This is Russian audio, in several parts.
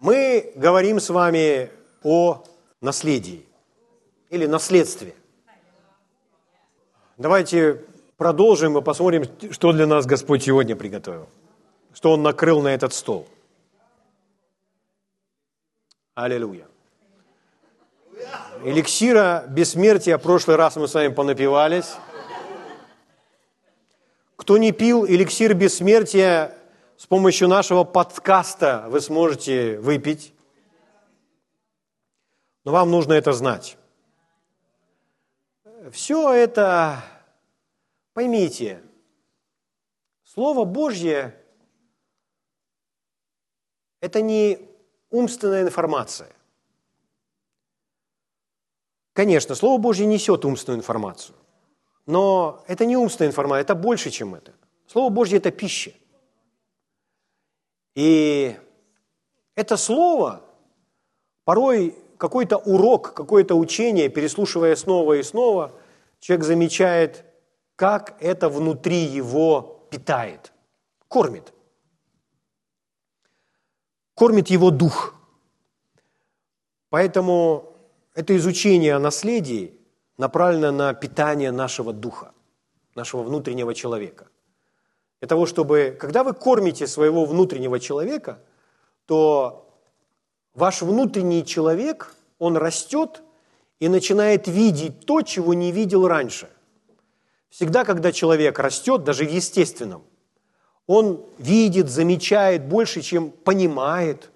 Мы говорим с вами о наследии или наследстве. Давайте продолжим и посмотрим, что для нас Господь сегодня приготовил, что Он накрыл на этот стол. Аллилуйя. Эликсира бессмертия, в прошлый раз мы с вами понапивались. Кто не пил эликсир бессмертия, с помощью нашего подкаста вы сможете выпить. Но вам нужно это знать. Все это, поймите, Слово Божье – это не умственная информация. Конечно, Слово Божье несет умственную информацию, но это не умственная информация, это больше, чем это. Слово Божье – это пища. И это слово, порой какой-то урок, какое-то учение, переслушивая снова и снова, человек замечает, как это внутри его питает, кормит. Кормит его дух. Поэтому это изучение о наследии направлено на питание нашего духа, нашего внутреннего человека – для того, чтобы, когда вы кормите своего внутреннего человека, то ваш внутренний человек, он растет и начинает видеть то, чего не видел раньше. Всегда, когда человек растет, даже в естественном, он видит, замечает больше, чем понимает,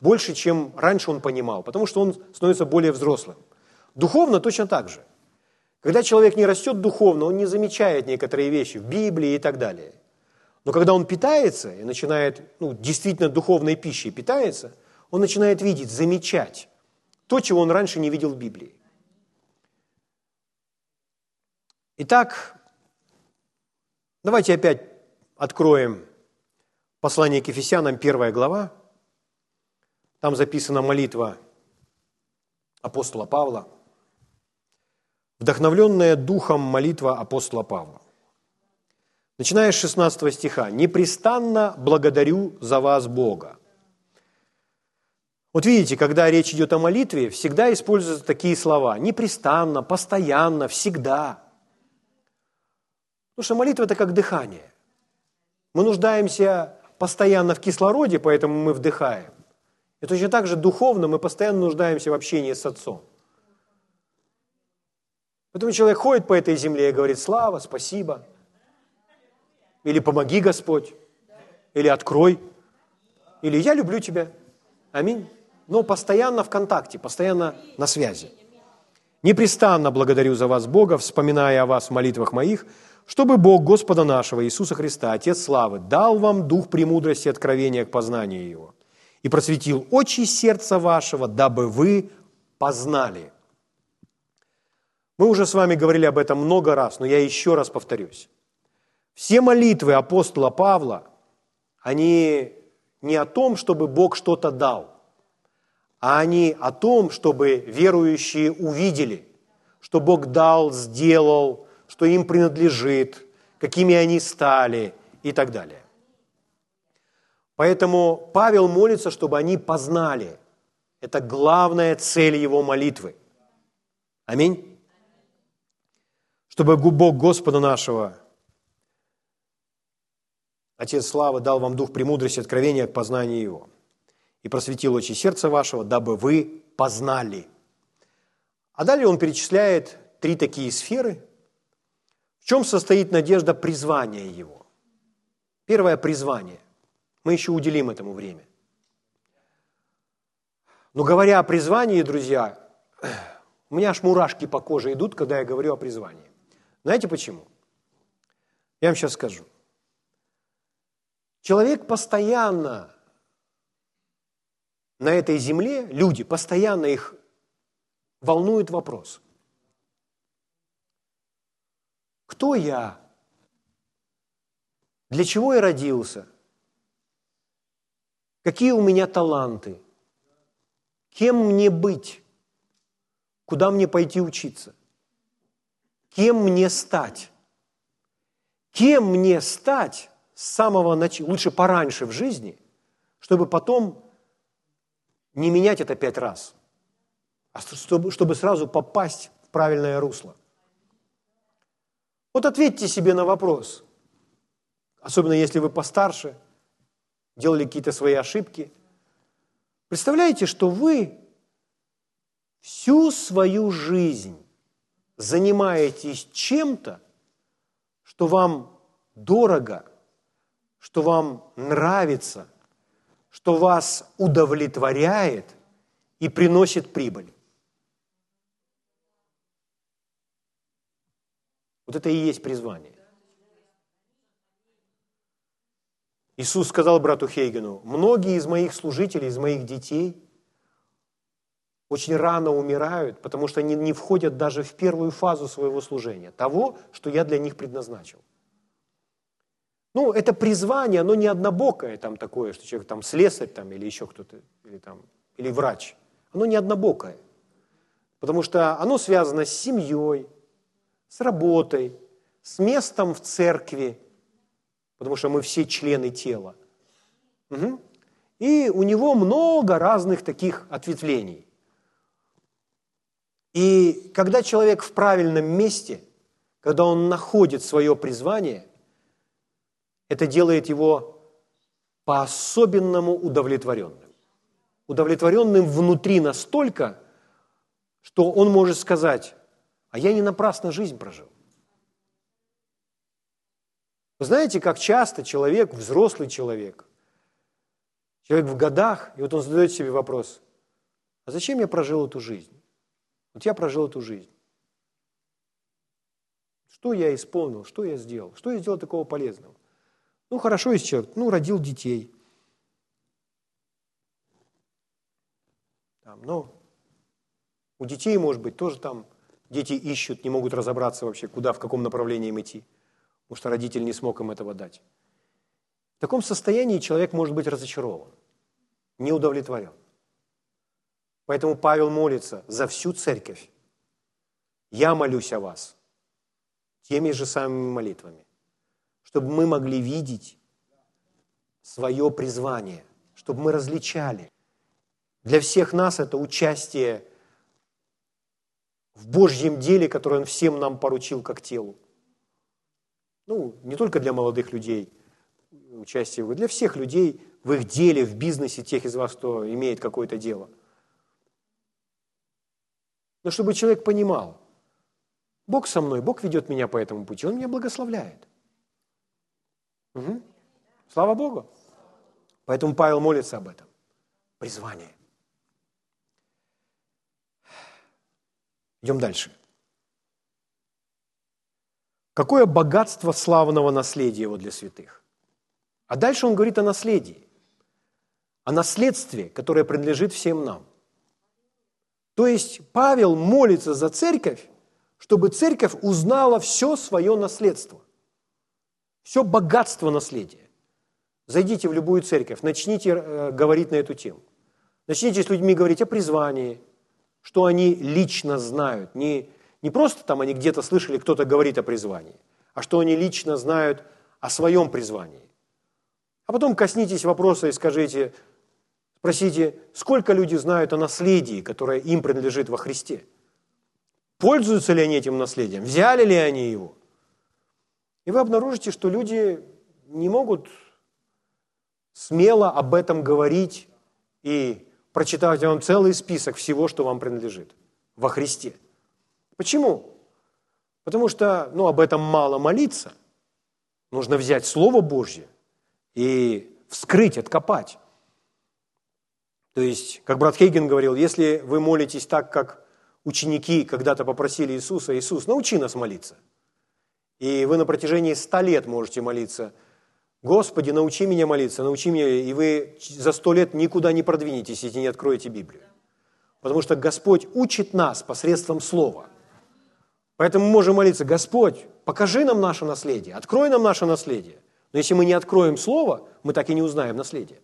больше, чем раньше он понимал, потому что он становится более взрослым. Духовно точно так же. Когда человек не растет духовно, он не замечает некоторые вещи в Библии и так далее – но когда он питается и начинает, ну, действительно духовной пищей питается, он начинает видеть, замечать то, чего он раньше не видел в Библии. Итак, давайте опять откроем послание к Ефесянам, первая глава. Там записана молитва апостола Павла, вдохновленная духом молитва апостола Павла. Начиная с 16 стиха. «Непрестанно благодарю за вас Бога». Вот видите, когда речь идет о молитве, всегда используются такие слова. Непрестанно, постоянно, всегда. Потому что молитва – это как дыхание. Мы нуждаемся постоянно в кислороде, поэтому мы вдыхаем. И точно так же духовно мы постоянно нуждаемся в общении с Отцом. Поэтому человек ходит по этой земле и говорит «Слава, спасибо». Или помоги, Господь. Или открой. Или я люблю тебя. Аминь. Но постоянно в контакте, постоянно на связи. Непрестанно благодарю за вас Бога, вспоминая о вас в молитвах моих, чтобы Бог Господа нашего Иисуса Христа, Отец славы, дал вам дух премудрости и откровения к познанию Его и просветил очи сердца вашего, дабы вы познали. Мы уже с вами говорили об этом много раз, но я еще раз повторюсь. Все молитвы апостола Павла, они не о том, чтобы Бог что-то дал, а они о том, чтобы верующие увидели, что Бог дал, сделал, что им принадлежит, какими они стали и так далее. Поэтому Павел молится, чтобы они познали. Это главная цель его молитвы. Аминь. Чтобы Бог Господа нашего – Отец Славы дал вам дух премудрости откровения к познанию Его и просветил очи сердца вашего, дабы вы познали. А далее он перечисляет три такие сферы. В чем состоит надежда призвания Его? Первое – призвание. Мы еще уделим этому время. Но говоря о призвании, друзья, у меня аж мурашки по коже идут, когда я говорю о призвании. Знаете почему? Я вам сейчас скажу. Человек постоянно на этой земле, люди, постоянно их волнует вопрос. Кто я? Для чего я родился? Какие у меня таланты? Кем мне быть? Куда мне пойти учиться? Кем мне стать? Кем мне стать, с самого начала, лучше пораньше в жизни, чтобы потом не менять это пять раз, а чтобы, чтобы сразу попасть в правильное русло. Вот ответьте себе на вопрос, особенно если вы постарше, делали какие-то свои ошибки. Представляете, что вы всю свою жизнь занимаетесь чем-то, что вам дорого, что вам нравится, что вас удовлетворяет и приносит прибыль. Вот это и есть призвание. Иисус сказал брату Хейгену, многие из моих служителей, из моих детей очень рано умирают, потому что они не входят даже в первую фазу своего служения, того, что я для них предназначил. Ну, это призвание, оно не однобокое там такое, что человек там слесарь там, или еще кто-то, или, там, или врач. Оно не однобокое, потому что оно связано с семьей, с работой, с местом в церкви, потому что мы все члены тела. Угу. И у него много разных таких ответвлений. И когда человек в правильном месте, когда он находит свое призвание, это делает его по-особенному удовлетворенным. Удовлетворенным внутри настолько, что он может сказать, а я не напрасно жизнь прожил. Вы знаете, как часто человек, взрослый человек, человек в годах, и вот он задает себе вопрос, а зачем я прожил эту жизнь? Вот я прожил эту жизнь. Что я исполнил, что я сделал, что я сделал такого полезного? Ну, хорошо, есть человек, ну, родил детей. Там, ну, у детей, может быть, тоже там Дети ищут, не могут разобраться вообще, куда, в каком направлении им идти, потому что родитель не смог им этого дать. В таком состоянии человек может быть разочарован, не удовлетворен. Поэтому Павел молится за всю церковь. Я молюсь о вас теми же самыми молитвами, чтобы мы могли видеть свое призвание, чтобы мы различали. Для всех нас это участие в Божьем деле, которое Он всем нам поручил как телу. Ну, не только для молодых людей участие, для всех людей в их деле, в бизнесе, тех из вас, кто имеет какое-то дело. Но чтобы человек понимал, Бог со мной, Бог ведет меня по этому пути, Он меня благословляет. Угу. Слава Богу. Поэтому Павел молится об этом. Призвание. Идем дальше. Какое богатство славного наследия его для святых. А дальше он говорит о наследии, о наследстве, которое принадлежит всем нам. То есть Павел молится за церковь, чтобы церковь узнала все свое наследство, все богатство наследия. Зайдите в любую церковь, начните э, говорить на эту тему. Начните с людьми говорить о призвании – что они лично знают. Не, не просто там они где-то слышали, кто-то говорит о призвании, а что они лично знают о своем призвании. А потом коснитесь вопроса и скажите, спросите, сколько люди знают о наследии, которое им принадлежит во Христе? Пользуются ли они этим наследием? Взяли ли они его? И вы обнаружите, что люди не могут смело об этом говорить и прочитать вам целый список всего, что вам принадлежит во Христе. Почему? Потому что ну, об этом мало молиться. Нужно взять Слово Божье и вскрыть, откопать. То есть, как брат Хейген говорил, если вы молитесь так, как ученики когда-то попросили Иисуса, Иисус, научи нас молиться. И вы на протяжении ста лет можете молиться – Господи, научи меня молиться, научи меня, и вы за сто лет никуда не продвинетесь, если не откроете Библию. Потому что Господь учит нас посредством Слова. Поэтому мы можем молиться, Господь, покажи нам наше наследие, открой нам наше наследие. Но если мы не откроем Слово, мы так и не узнаем наследие.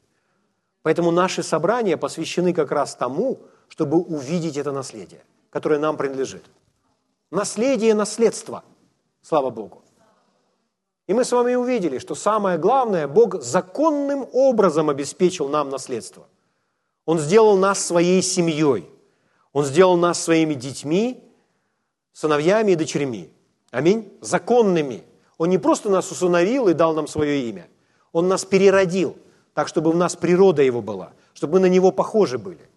Поэтому наши собрания посвящены как раз тому, чтобы увидеть это наследие, которое нам принадлежит. Наследие наследство. Слава Богу. И мы с вами увидели, что самое главное, Бог законным образом обеспечил нам наследство. Он сделал нас своей семьей. Он сделал нас своими детьми, сыновьями и дочерьми. Аминь. Законными. Он не просто нас усыновил и дал нам свое имя. Он нас переродил, так, чтобы у нас природа его была, чтобы мы на него похожи были.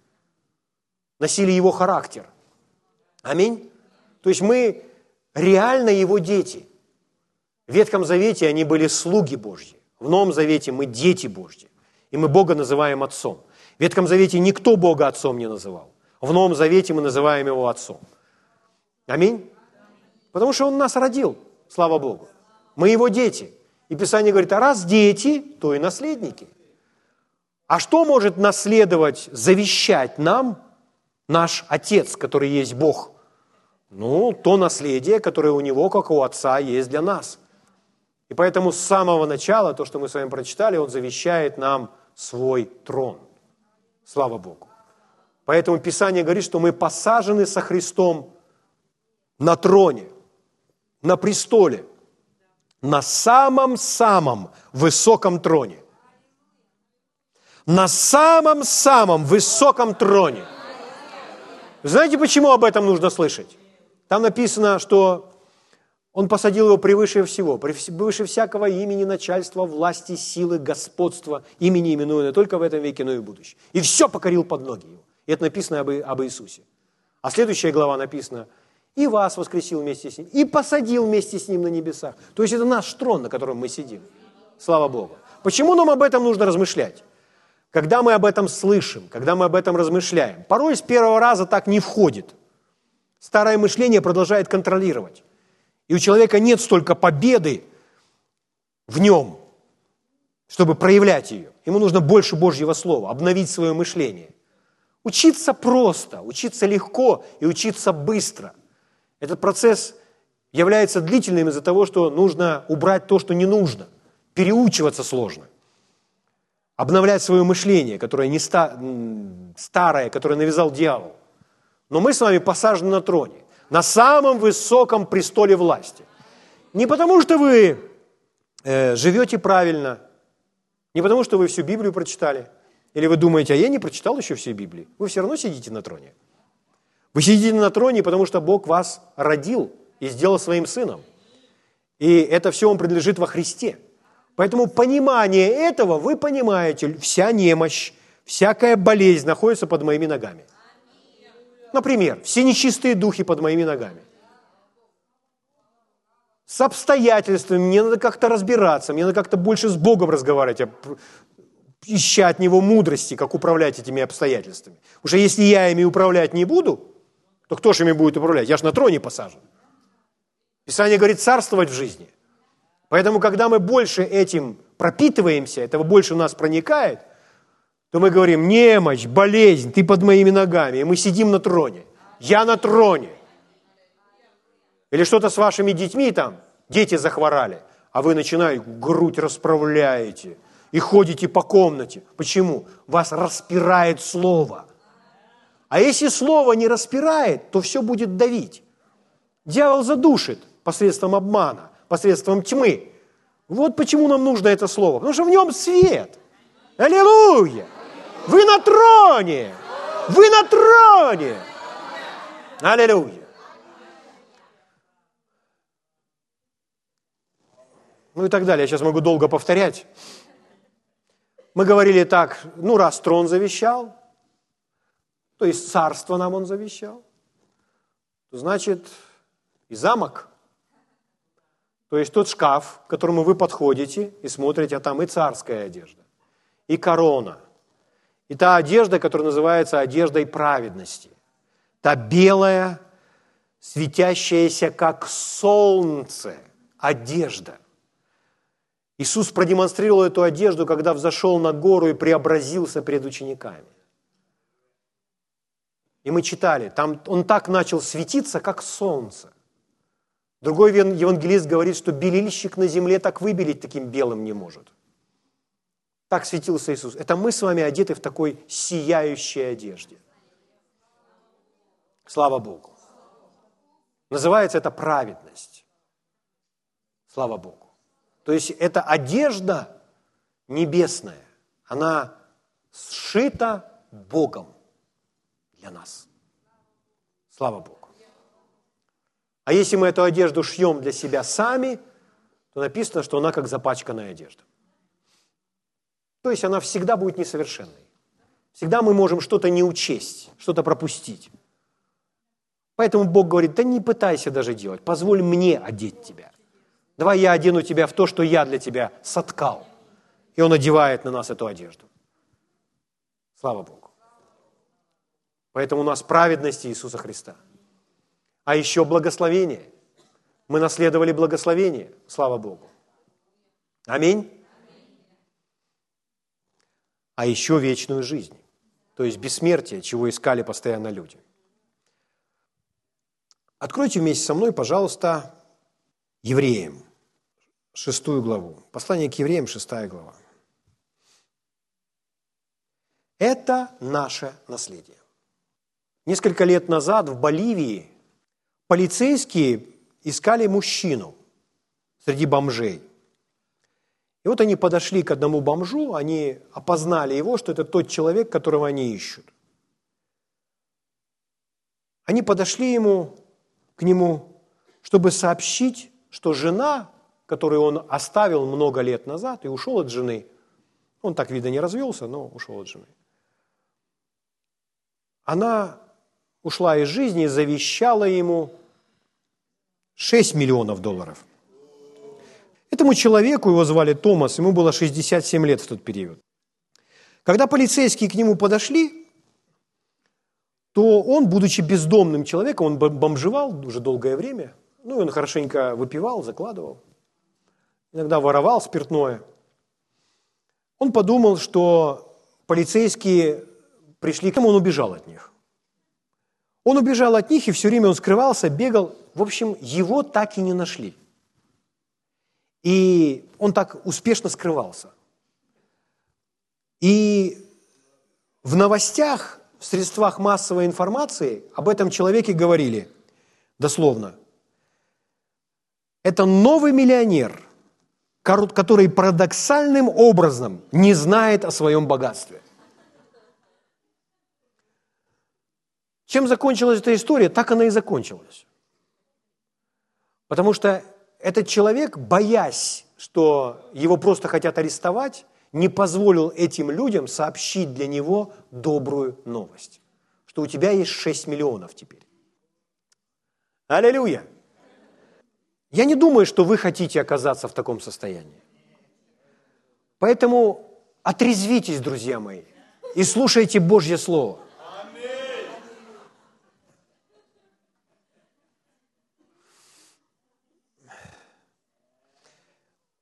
Носили его характер. Аминь. То есть мы реально его дети. В Ветхом Завете они были слуги Божьи. В Новом Завете мы дети Божьи. И мы Бога называем Отцом. В Ветхом Завете никто Бога Отцом не называл. В Новом Завете мы называем Его Отцом. Аминь? Потому что Он нас родил, слава Богу. Мы Его дети. И Писание говорит, а раз дети, то и наследники. А что может наследовать, завещать нам наш Отец, который есть Бог? Ну, то наследие, которое у Него, как у Отца, есть для нас. И поэтому с самого начала, то, что мы с вами прочитали, Он завещает нам свой трон. Слава Богу. Поэтому Писание говорит, что мы посажены со Христом на троне, на престоле, на самом-самом высоком троне. На самом-самом высоком троне. Знаете, почему об этом нужно слышать? Там написано, что он посадил его превыше всего, превыше всякого имени, начальства, власти, силы, господства, имени именуя не только в этом веке, но и в будущем. И все покорил под ноги его. И это написано об, об Иисусе. А следующая глава написана, и вас воскресил вместе с ним, и посадил вместе с ним на небесах. То есть это наш трон, на котором мы сидим. Слава Богу. Почему нам об этом нужно размышлять? Когда мы об этом слышим, когда мы об этом размышляем, порой с первого раза так не входит. Старое мышление продолжает контролировать. И у человека нет столько победы в нем, чтобы проявлять ее. Ему нужно больше Божьего Слова, обновить свое мышление. Учиться просто, учиться легко и учиться быстро. Этот процесс является длительным из-за того, что нужно убрать то, что не нужно. Переучиваться сложно. Обновлять свое мышление, которое не ста- старое, которое навязал дьявол. Но мы с вами посажены на троне на самом высоком престоле власти. Не потому, что вы э, живете правильно, не потому, что вы всю Библию прочитали, или вы думаете, а я не прочитал еще всю Библию. Вы все равно сидите на троне. Вы сидите на троне, потому что Бог вас родил и сделал своим сыном. И это все вам принадлежит во Христе. Поэтому понимание этого, вы понимаете, вся немощь, всякая болезнь находится под моими ногами. Например, все нечистые духи под моими ногами. С обстоятельствами мне надо как-то разбираться, мне надо как-то больше с Богом разговаривать, а ища от Него мудрости, как управлять этими обстоятельствами. Уже если я ими управлять не буду, то кто же ими будет управлять? Я же на троне посажен. Писание говорит царствовать в жизни. Поэтому, когда мы больше этим пропитываемся, этого больше у нас проникает – то мы говорим, немощь, болезнь, ты под моими ногами, и мы сидим на троне. Я на троне. Или что-то с вашими детьми там, дети захворали, а вы начинаете, грудь расправляете и ходите по комнате. Почему? Вас распирает слово. А если слово не распирает, то все будет давить. Дьявол задушит посредством обмана, посредством тьмы. Вот почему нам нужно это слово. Потому что в нем свет. Аллилуйя! Вы на троне! Вы на троне! Аллилуйя! Ну и так далее. Я сейчас могу долго повторять. Мы говорили так, ну раз трон завещал, то есть царство нам он завещал, то значит и замок, то есть тот шкаф, к которому вы подходите и смотрите, а там и царская одежда, и корона – и та одежда, которая называется одеждой праведности. Та белая, светящаяся как солнце одежда. Иисус продемонстрировал эту одежду, когда взошел на гору и преобразился перед учениками. И мы читали, там он так начал светиться, как солнце. Другой евангелист говорит, что белильщик на земле так выбелить таким белым не может – так светился Иисус. Это мы с вами одеты в такой сияющей одежде. Слава Богу. Называется это праведность. Слава Богу. То есть это одежда небесная. Она сшита Богом для нас. Слава Богу. А если мы эту одежду шьем для себя сами, то написано, что она как запачканная одежда. То есть она всегда будет несовершенной. Всегда мы можем что-то не учесть, что-то пропустить. Поэтому Бог говорит, да не пытайся даже делать, позволь мне одеть тебя. Давай я одену тебя в то, что я для тебя соткал. И Он одевает на нас эту одежду. Слава Богу. Поэтому у нас праведность Иисуса Христа. А еще благословение. Мы наследовали благословение, слава Богу. Аминь. А еще вечную жизнь, то есть бессмертие, чего искали постоянно люди. Откройте вместе со мной, пожалуйста, Евреям, шестую главу. Послание к Евреям, шестая глава. Это наше наследие. Несколько лет назад в Боливии полицейские искали мужчину среди бомжей. И вот они подошли к одному бомжу, они опознали его, что это тот человек, которого они ищут. Они подошли ему, к нему, чтобы сообщить, что жена, которую он оставил много лет назад и ушел от жены, он так, видно, не развелся, но ушел от жены, она ушла из жизни и завещала ему 6 миллионов долларов. Этому человеку, его звали Томас, ему было 67 лет в тот период. Когда полицейские к нему подошли, то он, будучи бездомным человеком, он бомжевал уже долгое время, ну, он хорошенько выпивал, закладывал, иногда воровал спиртное. Он подумал, что полицейские пришли к нему, он убежал от них. Он убежал от них, и все время он скрывался, бегал. В общем, его так и не нашли. И он так успешно скрывался. И в новостях, в средствах массовой информации об этом человеке говорили, дословно, это новый миллионер, который парадоксальным образом не знает о своем богатстве. Чем закончилась эта история, так она и закончилась. Потому что этот человек, боясь, что его просто хотят арестовать, не позволил этим людям сообщить для него добрую новость, что у тебя есть 6 миллионов теперь. Аллилуйя! Я не думаю, что вы хотите оказаться в таком состоянии. Поэтому отрезвитесь, друзья мои, и слушайте Божье Слово.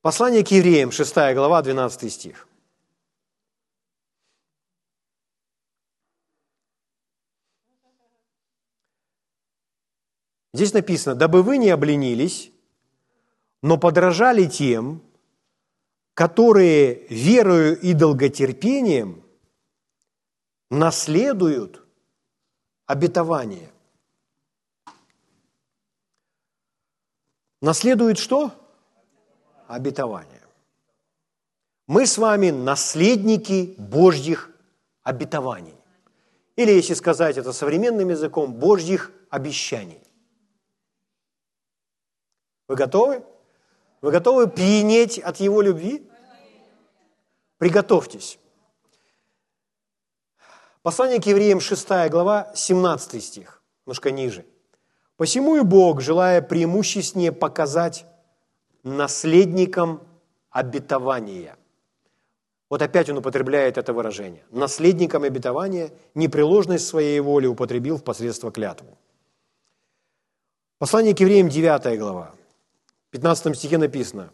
Послание к евреям, 6 глава, 12 стих. Здесь написано, дабы вы не обленились, но подражали тем, которые верою и долготерпением наследуют обетование. Наследуют что? Обетования. Мы с вами наследники Божьих обетований. Или, если сказать это современным языком, Божьих обещаний. Вы готовы? Вы готовы пьянеть от Его любви? Приготовьтесь. Послание к евреям 6 глава, 17 стих, немножко ниже. «Посему и Бог, желая преимущественнее показать наследником обетования. Вот опять он употребляет это выражение. Наследником обетования непреложность своей воли употребил в клятву. Послание к евреям 9 глава. В 15 стихе написано.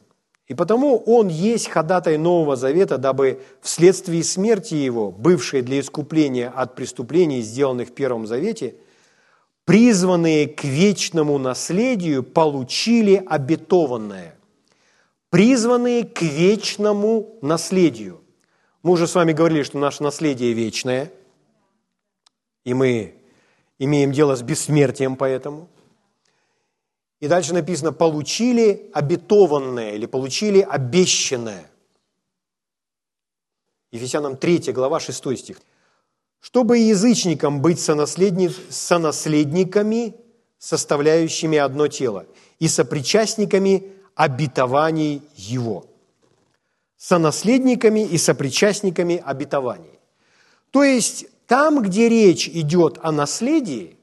«И потому он есть ходатай Нового Завета, дабы вследствие смерти его, бывшей для искупления от преступлений, сделанных в Первом Завете, призванные к вечному наследию, получили обетованное, призванные к вечному наследию. Мы уже с вами говорили, что наше наследие вечное, и мы имеем дело с бессмертием поэтому. И дальше написано, получили обетованное или получили обещанное. Ефесянам 3 глава 6 стих. чтобы язычникам быть сонаследниками, составляющими одно тело, и сопричастниками обетований Его. Сонаследниками и сопричастниками обетований. То есть там, где речь идет о наследии,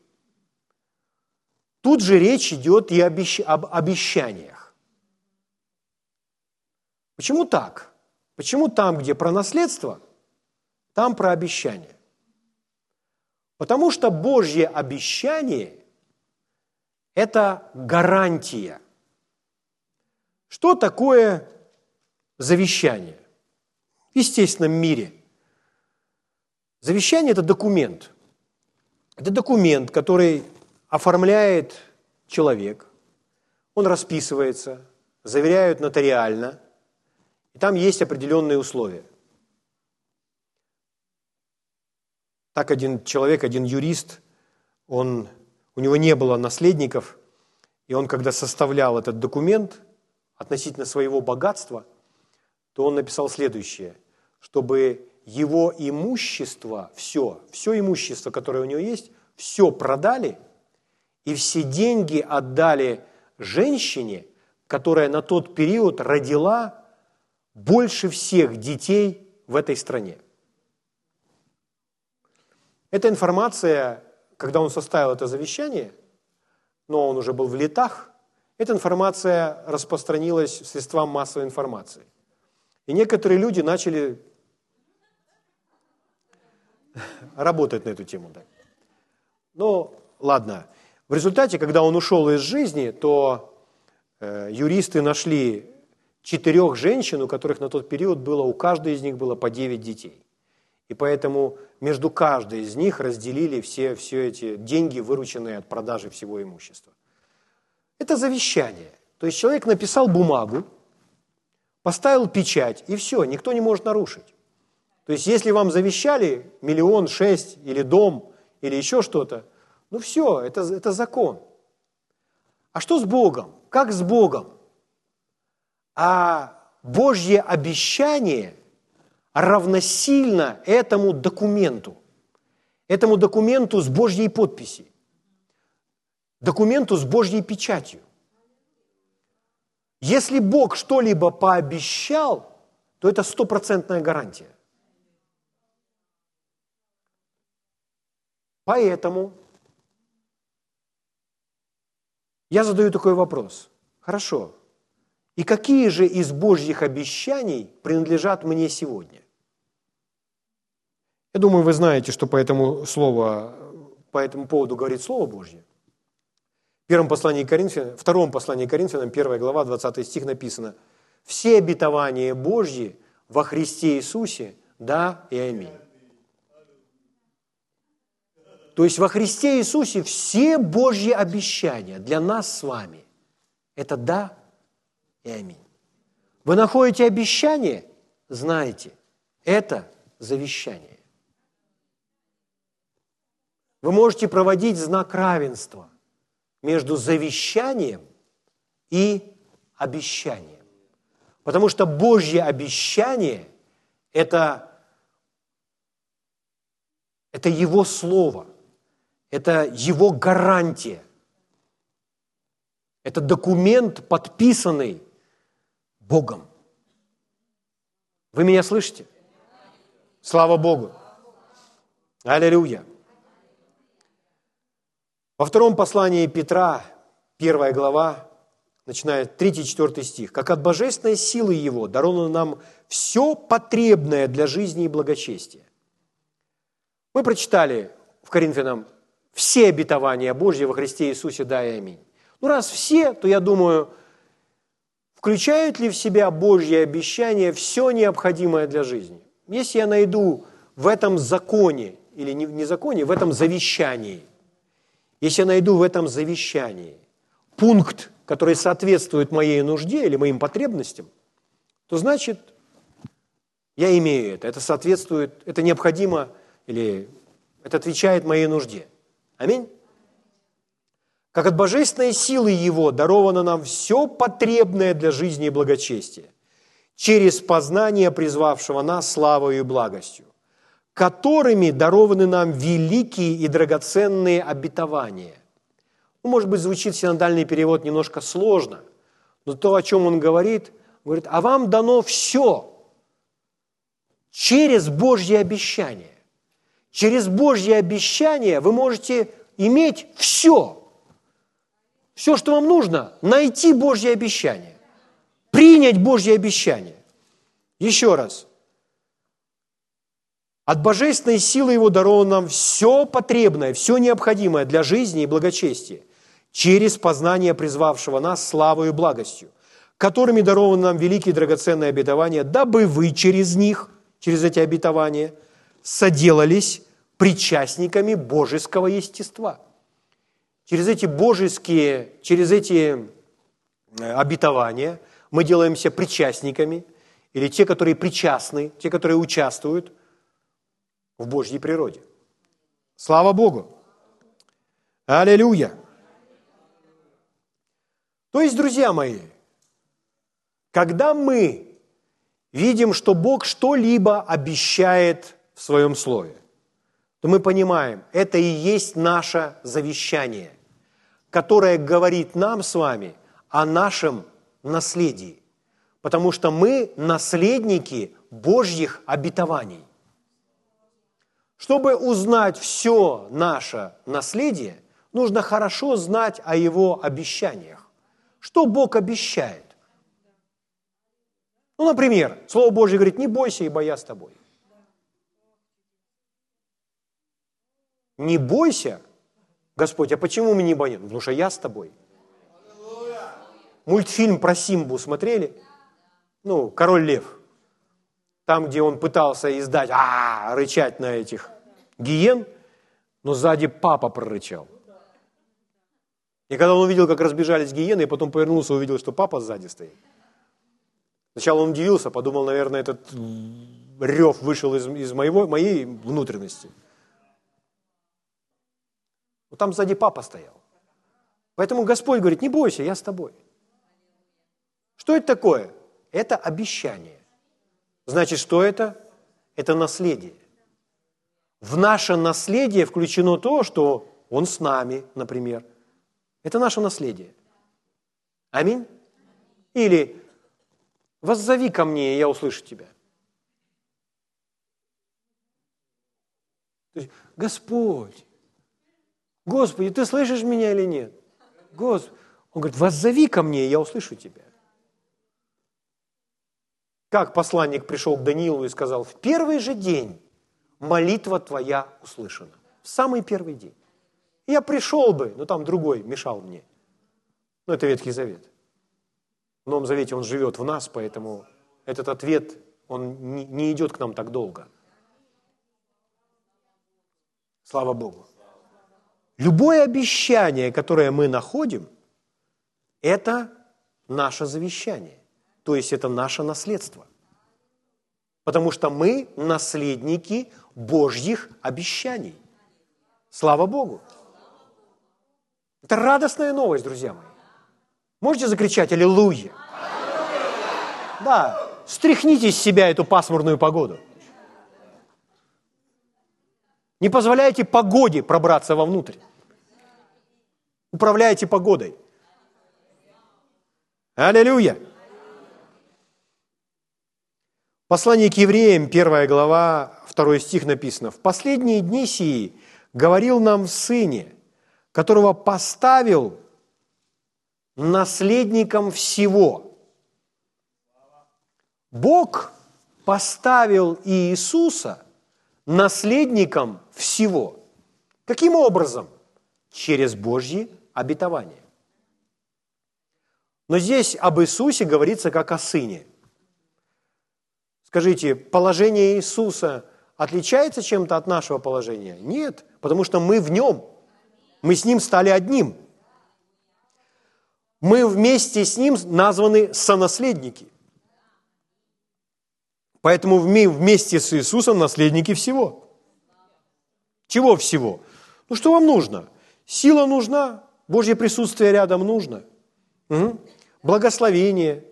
тут же речь идет и об обещаниях. Почему так? Почему там, где про наследство, там про обещание? Потому что Божье обещание – это гарантия. Что такое завещание? В естественном мире. Завещание – это документ. Это документ, который оформляет человек, он расписывается, заверяют нотариально, и там есть определенные условия. Так один человек, один юрист, он, у него не было наследников, и он, когда составлял этот документ относительно своего богатства, то он написал следующее, чтобы его имущество, все, все имущество, которое у него есть, все продали, и все деньги отдали женщине, которая на тот период родила больше всех детей в этой стране. Эта информация, когда он составил это завещание, но он уже был в летах, эта информация распространилась в средствам массовой информации. И некоторые люди начали работать на эту тему. Да. Ну, ладно. В результате, когда он ушел из жизни, то э, юристы нашли четырех женщин, у которых на тот период было, у каждой из них было по девять детей. И поэтому между каждой из них разделили все, все эти деньги, вырученные от продажи всего имущества. Это завещание. То есть человек написал бумагу, поставил печать, и все, никто не может нарушить. То есть если вам завещали миллион, шесть, или дом, или еще что-то, ну все, это, это закон. А что с Богом? Как с Богом? А Божье обещание – равносильно этому документу, этому документу с Божьей подписью, документу с Божьей печатью. Если Бог что-либо пообещал, то это стопроцентная гарантия. Поэтому я задаю такой вопрос. Хорошо. И какие же из Божьих обещаний принадлежат мне сегодня? Я думаю, вы знаете, что по этому, слову, по этому поводу говорит Слово Божье. Первом послании Коринфянам, втором послании Коринфянам, 1 глава, 20 стих написано, «Все обетования Божьи во Христе Иисусе, да и аминь». То есть во Христе Иисусе все Божьи обещания для нас с вами – это да и аминь. Вы находите обещание, знаете, это завещание. Вы можете проводить знак равенства между завещанием и обещанием. Потому что Божье обещание – это, это Его Слово, это Его гарантия. Это документ, подписанный Богом. Вы меня слышите? Слава Богу! Аллилуйя! Во втором послании Петра, первая глава, начиная 3-4 стих. «Как от божественной силы Его даровано нам все потребное для жизни и благочестия». Мы прочитали в Коринфянам все обетования Божьи во Христе Иисусе, да и аминь. Ну, раз все, то я думаю, включают ли в себя Божье обещание все необходимое для жизни? Если я найду в этом законе, или не в законе, в этом завещании – если найду в этом завещании пункт, который соответствует моей нужде или моим потребностям, то значит, я имею это, это соответствует, это необходимо или это отвечает моей нужде. Аминь. Как от божественной силы Его даровано нам все потребное для жизни и благочестия, через познание призвавшего нас славою и благостью, которыми дарованы нам великие и драгоценные обетования. Ну, может быть, звучит синодальный перевод немножко сложно, но то, о чем он говорит, говорит, а вам дано все через Божье обещание. Через Божье обещание вы можете иметь все. Все, что вам нужно, найти Божье обещание, принять Божье обещание. Еще раз. От божественной силы Его даровано нам все потребное, все необходимое для жизни и благочестия через познание призвавшего нас славою и благостью, которыми дарованы нам великие драгоценные обетования, дабы вы через них, через эти обетования, соделались причастниками божеского естества. Через эти божеские, через эти э, обетования мы делаемся причастниками, или те, которые причастны, те, которые участвуют в Божьей природе. Слава Богу! Аллилуйя! То есть, друзья мои, когда мы видим, что Бог что-либо обещает в своем Слове, то мы понимаем, это и есть наше завещание, которое говорит нам с вами о нашем наследии, потому что мы наследники Божьих обетований. Чтобы узнать все наше наследие, нужно хорошо знать о его обещаниях. Что Бог обещает? Ну, например, Слово Божье говорит, не бойся, ибо я с тобой. Не бойся, Господь, а почему мы не боимся? Потому что я с тобой. Мультфильм про Симбу смотрели? Ну, Король Лев. Там, где он пытался издать, а, рычать на этих гиен, но сзади папа прорычал. И когда он увидел, как разбежались гиены, и потом повернулся, увидел, что папа сзади стоит. Сначала он удивился, подумал, наверное, этот рев вышел из, из моего, моей внутренности – вот там сзади папа стоял. Поэтому Господь говорит, не бойся, я с тобой. Что это такое? Это обещание. Значит, что это? Это наследие. В наше наследие включено то, что Он с нами, например. Это наше наследие. Аминь? Или «Воззови ко мне, и я услышу тебя». Господь, Господи, ты слышишь меня или нет? Господи. Он говорит, воззови ко мне, и я услышу тебя. Как посланник пришел к Даниилу и сказал, в первый же день молитва твоя услышана. В самый первый день. Я пришел бы, но там другой мешал мне. Но это Ветхий Завет. В Новом Завете он живет в нас, поэтому этот ответ, он не идет к нам так долго. Слава Богу. Любое обещание, которое мы находим, это наше завещание, то есть это наше наследство. Потому что мы наследники Божьих обещаний. Слава Богу! Это радостная новость, друзья мои. Можете закричать «Аллилуйя»? Да, стряхните с себя эту пасмурную погоду. Не позволяйте погоде пробраться вовнутрь. Управляйте погодой. Аллилуйя! Послание к евреям, первая глава, второй стих написано. «В последние дни сии говорил нам Сыне, которого поставил наследником всего». Бог поставил Иисуса наследником всего. Каким образом? Через Божьи обетование. Но здесь об Иисусе говорится как о Сыне. Скажите, положение Иисуса отличается чем-то от нашего положения? Нет, потому что мы в Нем. Мы с Ним стали одним. Мы вместе с Ним названы сонаследники. Поэтому вместе с Иисусом наследники всего. Чего всего? Ну что вам нужно? Сила нужна, Божье присутствие рядом нужно. Угу. Благословение,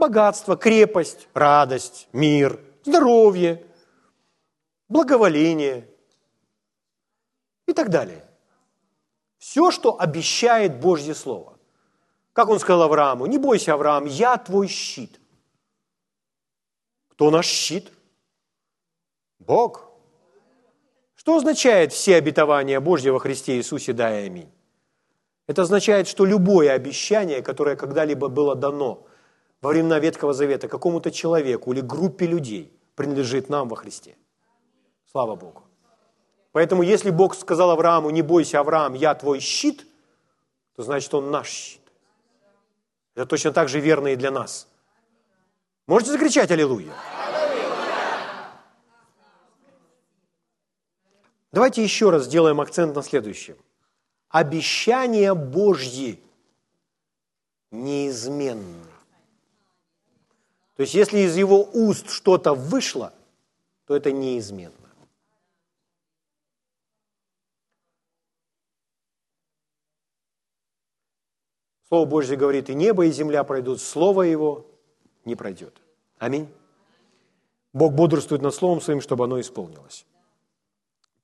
богатство, крепость, радость, мир, здоровье. благоволение и так далее. Все, что обещает Божье Слово. Как он сказал Аврааму, не бойся, Авраам, я твой щит. Кто наш щит? Бог. Что означает все обетования Божьего во Христе Иисусе, да и аминь? Это означает, что любое обещание, которое когда-либо было дано во времена Ветхого Завета какому-то человеку или группе людей, принадлежит нам во Христе. Слава Богу. Поэтому если Бог сказал Аврааму, не бойся, Авраам, я твой щит, то значит он наш щит. Это точно так же верно и для нас. Можете закричать «Аллилуйя»? Давайте еще раз сделаем акцент на следующем. Обещания Божьи неизменны. То есть если из его уст что-то вышло, то это неизменно. Слово Божье говорит, и небо, и земля пройдут, Слово Его не пройдет. Аминь. Бог бодрствует над Словом Своим, чтобы оно исполнилось.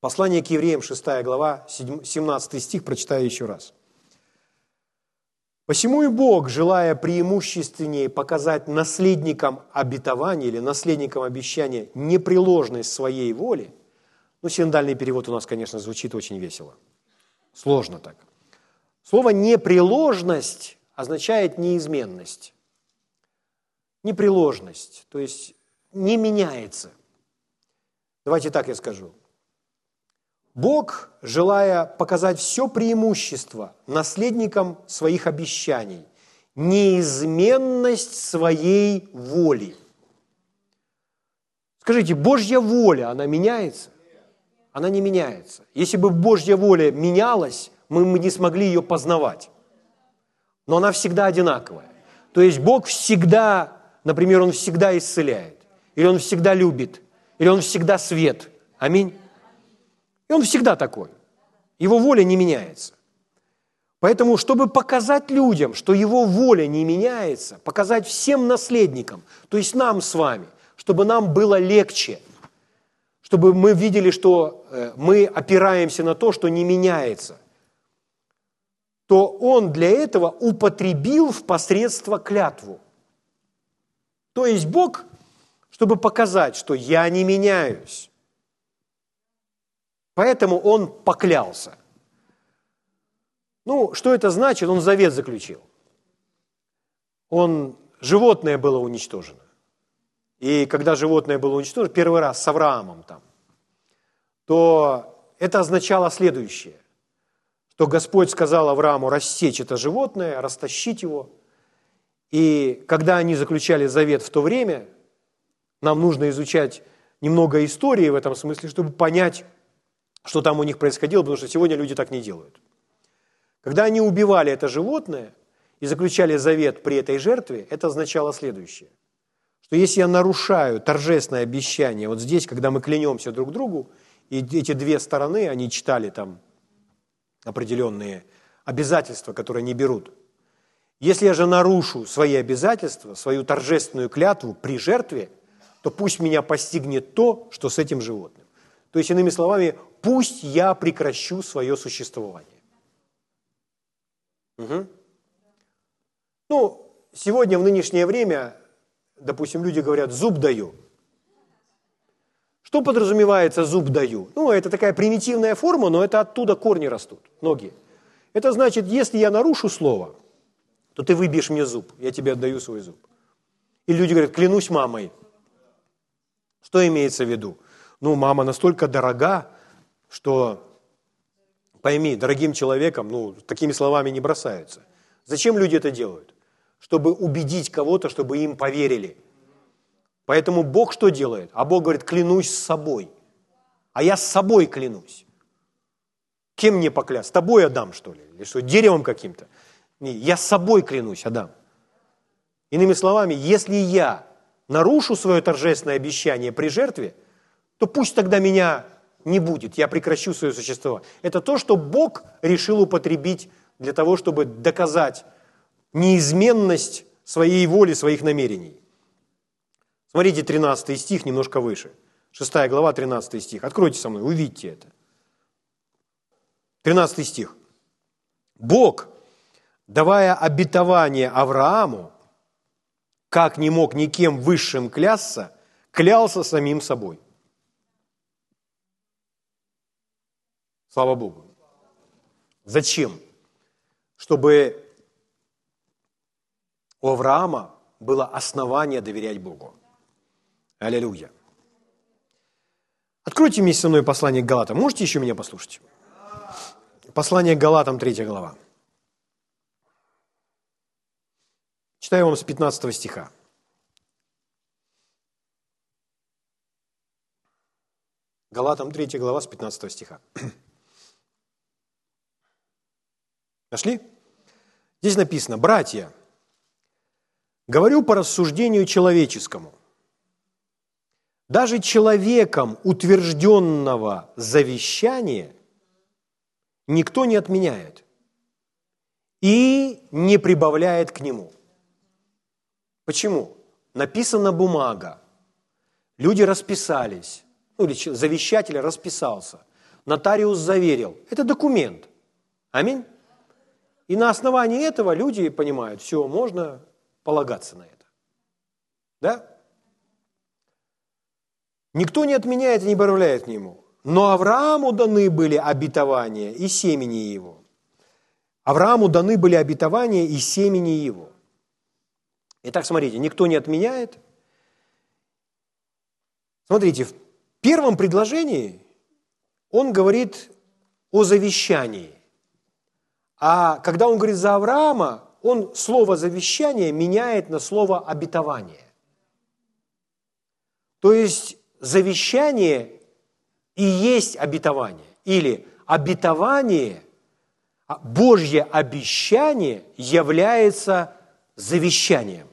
Послание к евреям, 6 глава, 17 стих, прочитаю еще раз. «Посему и Бог, желая преимущественнее показать наследникам обетования или наследникам обещания непреложность своей воли, ну, синдальный перевод у нас, конечно, звучит очень весело. Сложно так. Слово «непреложность» означает неизменность. Непреложность, то есть не меняется. Давайте так я скажу. Бог, желая показать все преимущество наследникам своих обещаний, неизменность своей воли. Скажите, Божья воля, она меняется? Она не меняется. Если бы Божья воля менялась, мы не смогли ее познавать. Но она всегда одинаковая. То есть Бог всегда, например, Он всегда исцеляет, или Он всегда любит, или Он всегда свет. Аминь. И он всегда такой. Его воля не меняется. Поэтому, чтобы показать людям, что его воля не меняется, показать всем наследникам, то есть нам с вами, чтобы нам было легче, чтобы мы видели, что э, мы опираемся на то, что не меняется, то он для этого употребил в посредство клятву. То есть Бог, чтобы показать, что я не меняюсь, Поэтому он поклялся. Ну, что это значит? Он завет заключил. Он, животное было уничтожено. И когда животное было уничтожено, первый раз с Авраамом там, то это означало следующее, что Господь сказал Аврааму рассечь это животное, растащить его. И когда они заключали завет в то время, нам нужно изучать немного истории в этом смысле, чтобы понять, что там у них происходило, потому что сегодня люди так не делают. Когда они убивали это животное и заключали завет при этой жертве, это означало следующее, что если я нарушаю торжественное обещание, вот здесь, когда мы клянемся друг другу, и эти две стороны, они читали там определенные обязательства, которые они берут. Если я же нарушу свои обязательства, свою торжественную клятву при жертве, то пусть меня постигнет то, что с этим животным. То есть, иными словами, пусть я прекращу свое существование. Угу. Ну, сегодня в нынешнее время, допустим, люди говорят, зуб даю. Что подразумевается зуб даю? Ну, это такая примитивная форма, но это оттуда корни растут, ноги. Это значит, если я нарушу слово, то ты выбьешь мне зуб, я тебе отдаю свой зуб. И люди говорят, клянусь мамой. Что имеется в виду? Ну, мама настолько дорога, что, пойми, дорогим человеком, ну, такими словами не бросаются. Зачем люди это делают? Чтобы убедить кого-то, чтобы им поверили. Поэтому Бог что делает? А Бог говорит, клянусь с собой. А я с собой клянусь. Кем мне поклясть? С тобой отдам, что ли? Или что, деревом каким-то? Не, я с собой клянусь, Адам. Иными словами, если я нарушу свое торжественное обещание при жертве, то пусть тогда меня не будет, я прекращу свое существование. Это то, что Бог решил употребить для того, чтобы доказать неизменность своей воли, своих намерений. Смотрите 13 стих немножко выше. 6 глава, 13 стих. Откройте со мной, увидьте это. 13 стих. Бог, давая обетование Аврааму, как не мог никем высшим клясться, клялся самим собой. Слава Богу. Зачем? Чтобы у Авраама было основание доверять Богу. Аллилуйя. Откройте вместе со мной послание к Галатам. Можете еще меня послушать? Послание к Галатам, 3 глава. Читаю вам с 15 стиха. Галатам 3 глава с 15 стиха. Нашли? Здесь написано, братья, говорю по рассуждению человеческому. Даже человеком утвержденного завещания никто не отменяет и не прибавляет к нему. Почему? Написана бумага, люди расписались, ну или завещатель расписался, нотариус заверил. Это документ. Аминь. И на основании этого люди понимают, все, можно полагаться на это. Да? Никто не отменяет и не добавляет к нему. Но Аврааму даны были обетования и семени его. Аврааму даны были обетования и семени его. Итак, смотрите, никто не отменяет. Смотрите, в первом предложении он говорит о завещании. А когда он говорит за Авраама, он слово завещание меняет на слово обетование. То есть завещание и есть обетование. Или обетование, а Божье обещание является завещанием.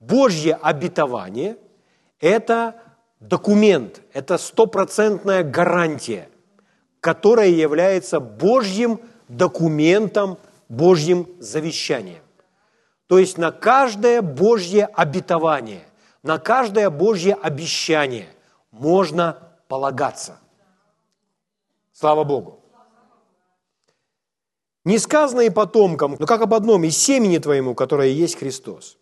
Божье обетование – это документ, это стопроцентная гарантия, которая является Божьим документом, Божьим завещанием. То есть на каждое Божье обетование, на каждое Божье обещание можно полагаться. Слава Богу. Не сказано и потомкам, но как об одном, из семени твоему, которое есть Христос.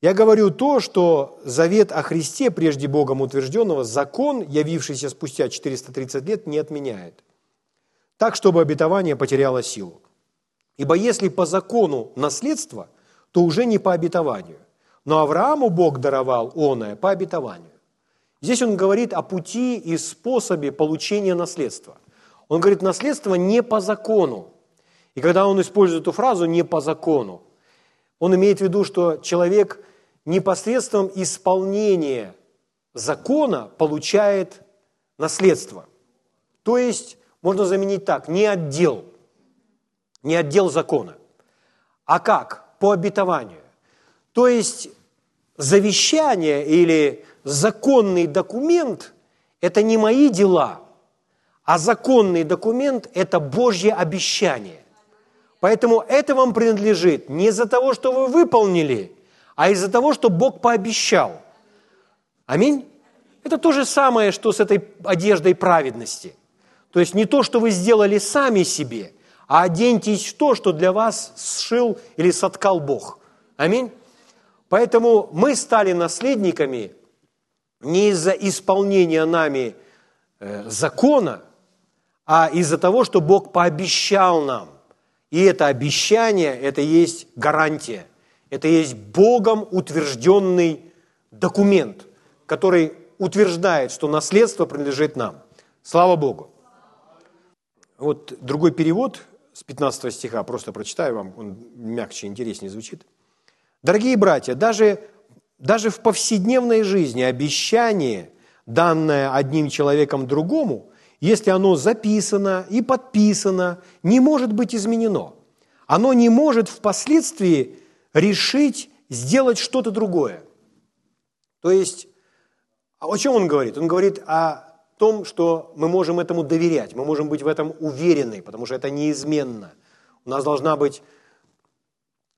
Я говорю то, что завет о Христе, прежде Богом утвержденного, закон, явившийся спустя 430 лет, не отменяет. Так, чтобы обетование потеряло силу. Ибо если по закону наследство, то уже не по обетованию. Но Аврааму Бог даровал оное по обетованию. Здесь он говорит о пути и способе получения наследства. Он говорит, наследство не по закону. И когда он использует эту фразу «не по закону», он имеет в виду, что человек непосредством исполнения закона получает наследство. То есть, можно заменить так, не отдел, не отдел закона. А как? По обетованию. То есть, завещание или законный документ – это не мои дела, а законный документ – это Божье обещание. Поэтому это вам принадлежит не из-за того, что вы выполнили, а из-за того, что Бог пообещал. Аминь. Это то же самое, что с этой одеждой праведности. То есть не то, что вы сделали сами себе, а оденьтесь в то, что для вас сшил или соткал Бог. Аминь. Поэтому мы стали наследниками не из-за исполнения нами э, закона, а из-за того, что Бог пообещал нам. И это обещание, это есть гарантия, это есть Богом утвержденный документ, который утверждает, что наследство принадлежит нам. Слава Богу. Вот другой перевод с 15 стиха, просто прочитаю вам, он мягче, интереснее звучит. Дорогие братья, даже, даже в повседневной жизни обещание, данное одним человеком другому, если оно записано и подписано, не может быть изменено. Оно не может впоследствии решить сделать что-то другое. То есть, о чем он говорит? Он говорит о том, что мы можем этому доверять, мы можем быть в этом уверены, потому что это неизменно. У нас должна быть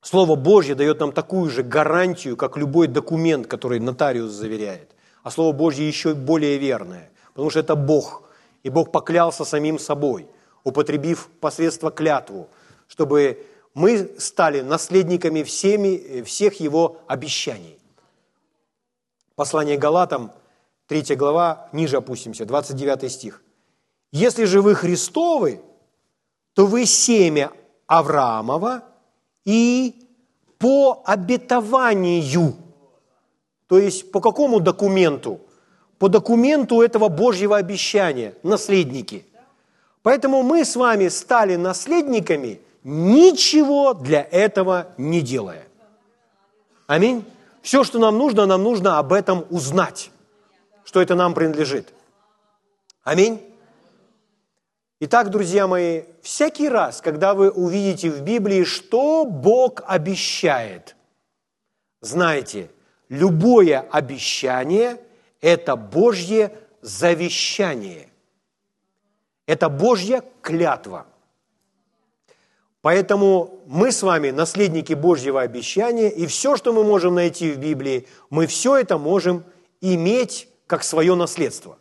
Слово Божье дает нам такую же гарантию, как любой документ, который нотариус заверяет. а Слово Божье еще более верное, потому что это Бог, и Бог поклялся самим собой, употребив посредство клятву, чтобы мы стали наследниками всеми, всех Его обещаний. Послание Галатам, 3 глава, ниже опустимся, 29 стих. «Если же вы Христовы, то вы семя Авраамова и по обетованию». То есть по какому документу? По документу этого Божьего обещания, наследники. Поэтому мы с вами стали наследниками, ничего для этого не делая. Аминь. Все, что нам нужно, нам нужно об этом узнать, что это нам принадлежит. Аминь. Итак, друзья мои, всякий раз, когда вы увидите в Библии, что Бог обещает, знайте, любое обещание – это Божье завещание. Это Божья клятва. Поэтому мы с вами наследники Божьего обещания, и все, что мы можем найти в Библии, мы все это можем иметь как свое наследство.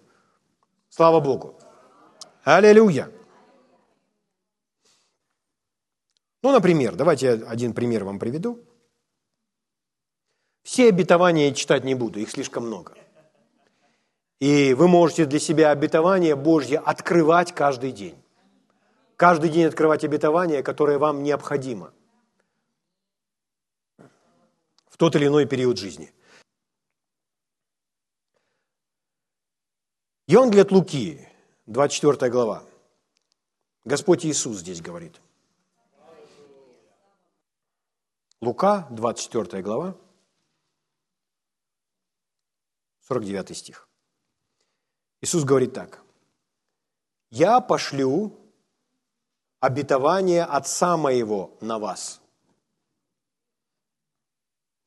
Слава Богу. Аллилуйя. Ну, например, давайте я один пример вам приведу. Все обетования я читать не буду, их слишком много. И вы можете для себя обетование Божье открывать каждый день. Каждый день открывать обетование, которое вам необходимо в тот или иной период жизни. Евангелие от Луки, 24 глава. Господь Иисус здесь говорит. Лука, 24 глава, 49 стих. Иисус говорит так. «Я пошлю обетование Отца Моего на вас».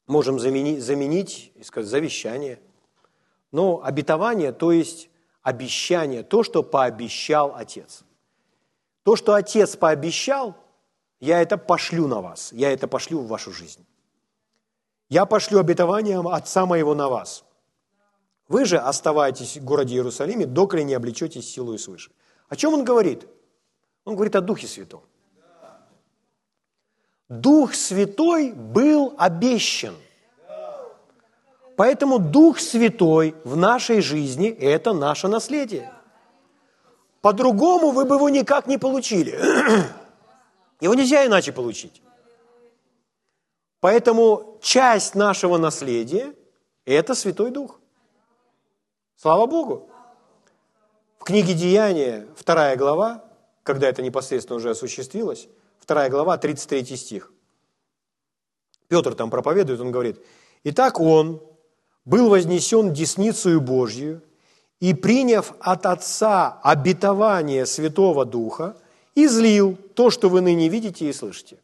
Можем заменить, заменить сказать завещание. Но обетование, то есть обещание, то, что пообещал Отец. То, что Отец пообещал, я это пошлю на вас, я это пошлю в вашу жизнь. Я пошлю обетование Отца моего на вас. Вы же оставайтесь в городе Иерусалиме, доколе не облечетесь силой свыше. О чем он говорит? Он говорит о Духе Святом. Дух Святой был обещан – Поэтому Дух Святой в нашей жизни – это наше наследие. По-другому вы бы его никак не получили. Его нельзя иначе получить. Поэтому часть нашего наследия – это Святой Дух. Слава Богу. В книге Деяния, вторая глава, когда это непосредственно уже осуществилось, вторая глава, 33 стих. Петр там проповедует, он говорит, «Итак он, был вознесен десницею Божью и, приняв от Отца обетование Святого Духа, излил то, что вы ныне видите и слышите.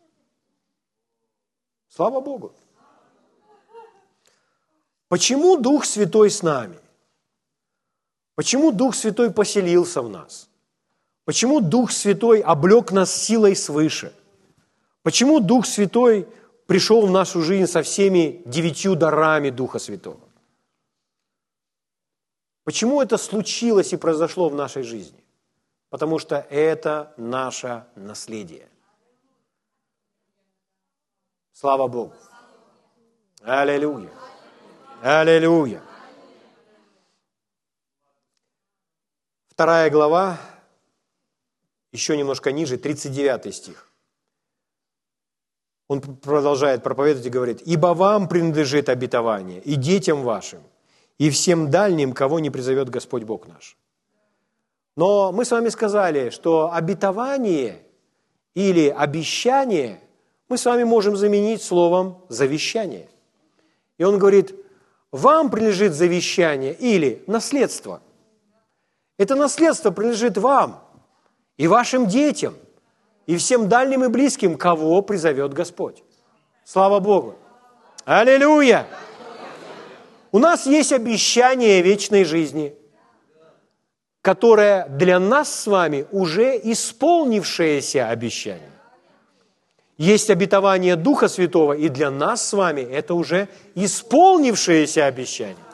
Слава Богу! Почему Дух Святой с нами? Почему Дух Святой поселился в нас? Почему Дух Святой облег нас силой свыше? Почему Дух Святой пришел в нашу жизнь со всеми девятью дарами Духа Святого? Почему это случилось и произошло в нашей жизни? Потому что это наше наследие. Слава Богу. Аллилуйя. Аллилуйя. Вторая глава, еще немножко ниже, 39 стих. Он продолжает проповедовать и говорит, «Ибо вам принадлежит обетование, и детям вашим, и всем дальним, кого не призовет Господь Бог наш. Но мы с вами сказали, что обетование или обещание мы с вами можем заменить словом завещание. И он говорит, вам принадлежит завещание или наследство. Это наследство принадлежит вам и вашим детям, и всем дальним и близким, кого призовет Господь. Слава Богу! Аллилуйя! У нас есть обещание вечной жизни, которое для нас с вами уже исполнившееся обещание. Есть обетование Духа Святого, и для нас с вами это уже исполнившееся обещание.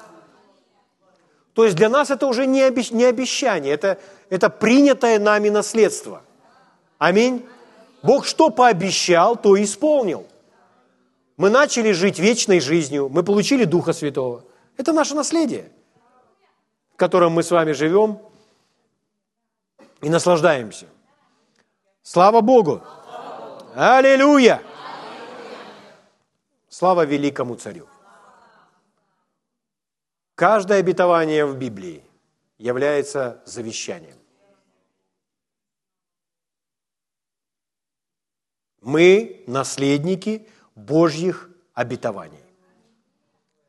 То есть для нас это уже не, обещ, не обещание, это, это принятое нами наследство. Аминь. Бог что пообещал, то исполнил. Мы начали жить вечной жизнью, мы получили Духа Святого. Это наше наследие, в котором мы с вами живем и наслаждаемся. Слава Богу! Аллилуйя! Слава великому царю! Каждое обетование в Библии является завещанием. Мы наследники Божьих обетований.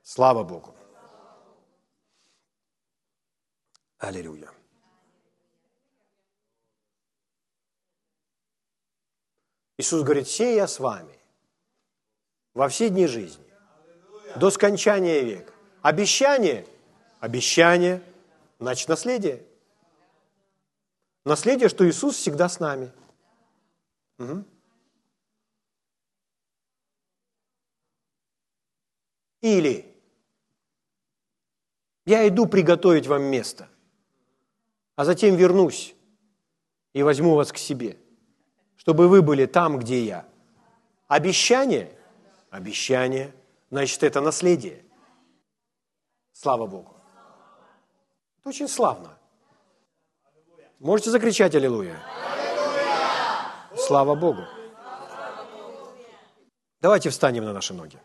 Слава Богу. Аллилуйя. Иисус говорит, все я с вами во все дни жизни, до скончания века. Обещание, обещание, значит наследие. Наследие, что Иисус всегда с нами. Угу. Или я иду приготовить вам место, а затем вернусь и возьму вас к себе, чтобы вы были там, где я. Обещание, обещание, значит, это наследие. Слава Богу. Это очень славно. Можете закричать Аллилуйя. Слава Богу. Давайте встанем на наши ноги.